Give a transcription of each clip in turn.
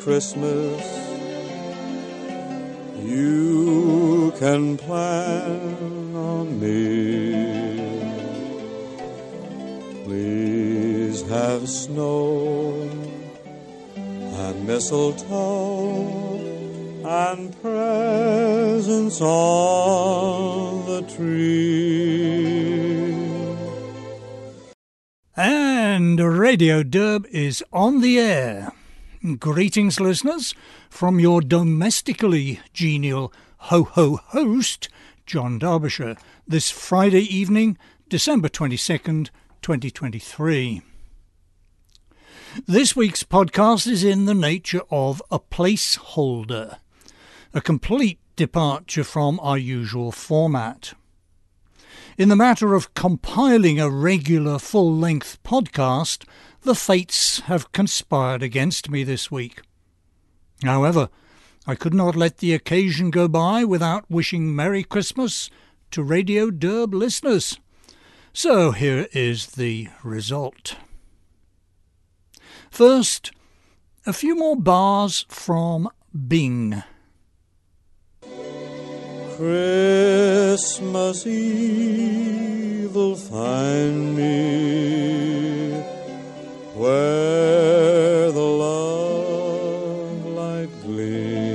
Christmas. You can plan on me. Please have snow and mistletoe and presents on the tree. And Radio Derb is on the air. Greetings, listeners, from your domestically genial ho ho host, John Derbyshire, this Friday evening, December 22nd, 2023. This week's podcast is in the nature of a placeholder, a complete departure from our usual format. In the matter of compiling a regular full length podcast, the fates have conspired against me this week. However, I could not let the occasion go by without wishing Merry Christmas to Radio Derb listeners. So here is the result. First, a few more bars from Bing. Christmas Eve will find me where the love light gleams.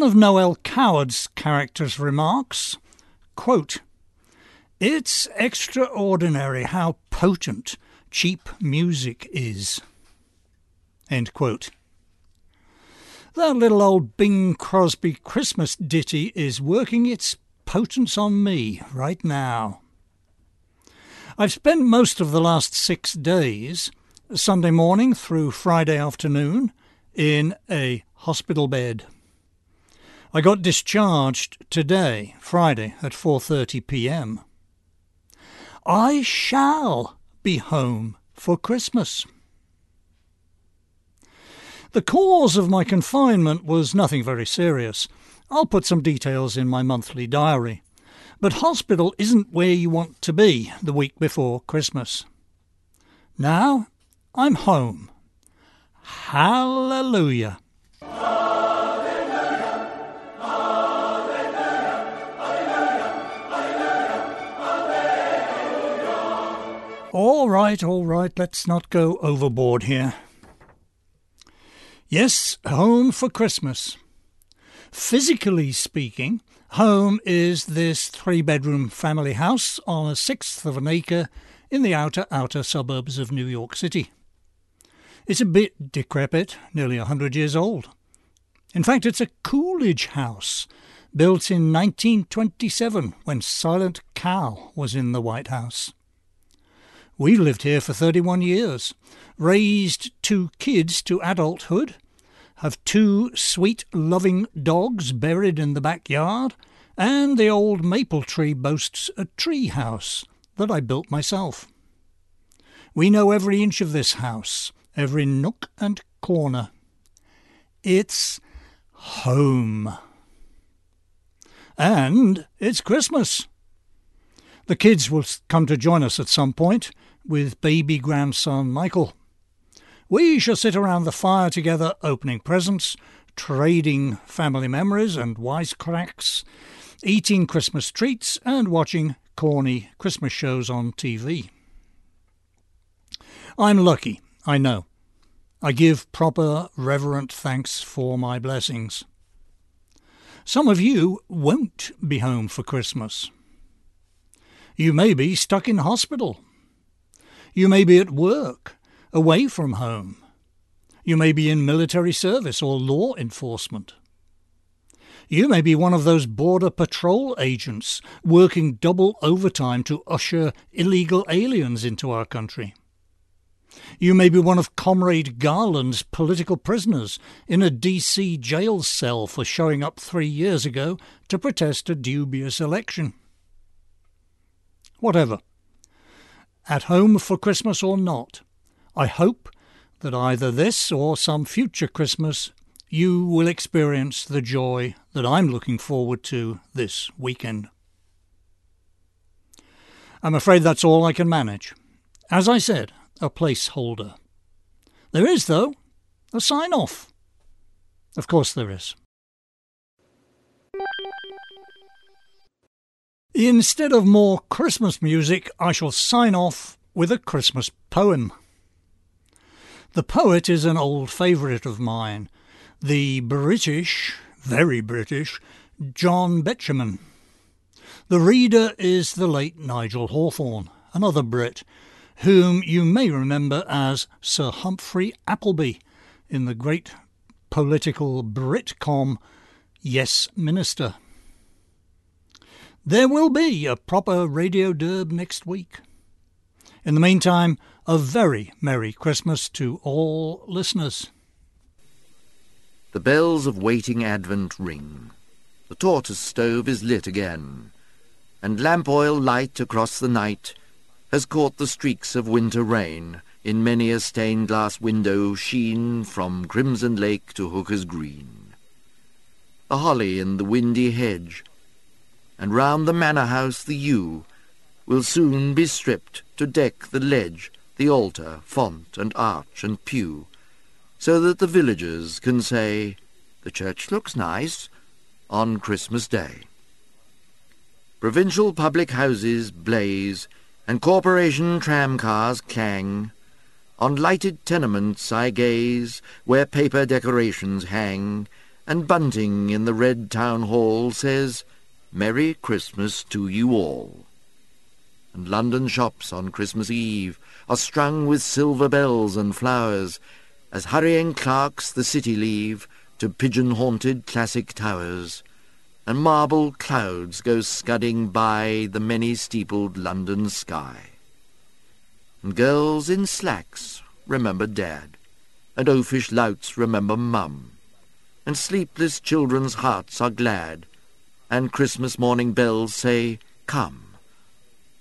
One of Noel Coward's character's remarks, quote, It's extraordinary how potent cheap music is. End quote. That little old Bing Crosby Christmas ditty is working its potence on me right now. I've spent most of the last six days, Sunday morning through Friday afternoon, in a hospital bed. I got discharged today, Friday, at 4:30 p.m. I shall be home for Christmas. The cause of my confinement was nothing very serious. I'll put some details in my monthly diary. But hospital isn't where you want to be the week before Christmas. Now I'm home. Hallelujah. All right, all right, let's not go overboard here. Yes, home for Christmas. Physically speaking, home is this three bedroom family house on a sixth of an acre in the outer, outer suburbs of New York City. It's a bit decrepit, nearly a hundred years old. In fact, it's a Coolidge house, built in 1927 when Silent Cal was in the White House. We lived here for 31 years, raised two kids to adulthood, have two sweet, loving dogs buried in the backyard, and the old maple tree boasts a tree house that I built myself. We know every inch of this house, every nook and corner. It's home. And it's Christmas. The kids will come to join us at some point with baby grandson Michael. We shall sit around the fire together, opening presents, trading family memories and wisecracks, eating Christmas treats, and watching corny Christmas shows on TV. I'm lucky, I know. I give proper, reverent thanks for my blessings. Some of you won't be home for Christmas. You may be stuck in hospital. You may be at work, away from home. You may be in military service or law enforcement. You may be one of those border patrol agents working double overtime to usher illegal aliens into our country. You may be one of Comrade Garland's political prisoners in a DC jail cell for showing up three years ago to protest a dubious election. whatever. At home for Christmas or not, I hope that either this or some future Christmas you will experience the joy that I'm looking forward to this weekend. I'm afraid that's all I can manage. As I said, a placeholder. There is, though, a sign off. Of course there is. Instead of more Christmas music, I shall sign off with a Christmas poem. The poet is an old favourite of mine, the British, very British, John Betjeman. The reader is the late Nigel Hawthorne, another Brit, whom you may remember as Sir Humphrey Appleby in the great political Britcom Yes Minister. There will be a proper Radio Derb next week. In the meantime, a very Merry Christmas to all listeners. The bells of waiting Advent ring. The tortoise stove is lit again, and lamp oil light across the night has caught the streaks of winter rain in many a stained glass window sheen from Crimson Lake to Hooker's Green. The holly in the windy hedge, and round the manor house the yew, will soon be stripped to deck the ledge, the altar, font, and arch, and pew, so that the villagers can say, the church looks nice, on Christmas Day. Provincial public houses blaze, and corporation tramcars clang. On lighted tenements I gaze, where paper decorations hang, and bunting in the red town hall says, Merry Christmas to you all. And London shops on Christmas Eve are strung with silver bells and flowers, as hurrying clerks the city leave to pigeon-haunted classic towers, and marble clouds go scudding by the many-steepled London sky. And girls in slacks remember Dad, and oafish louts remember Mum, and sleepless children's hearts are glad, and Christmas morning bells say, Come,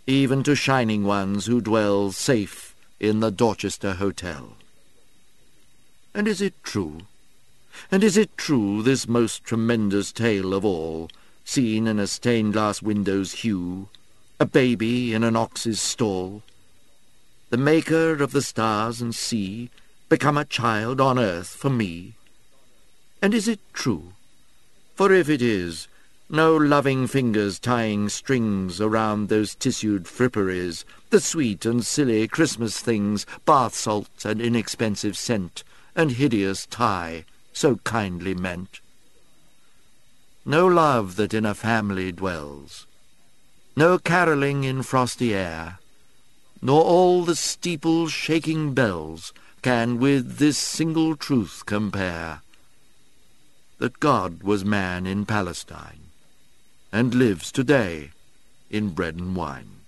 even to shining ones who dwell safe in the Dorchester Hotel. And is it true? And is it true, this most tremendous tale of all, seen in a stained-glass window's hue, a baby in an ox's stall, the maker of the stars and sea, become a child on earth for me? And is it true? For if it is, no loving fingers tying strings around those tissued fripperies, the sweet and silly Christmas things, bath salts and inexpensive scent, and hideous tie, so kindly meant. No love that in a family dwells, no carolling in frosty air, nor all the steeples shaking bells can with this single truth compare, that God was man in Palestine and lives today in bread and wine.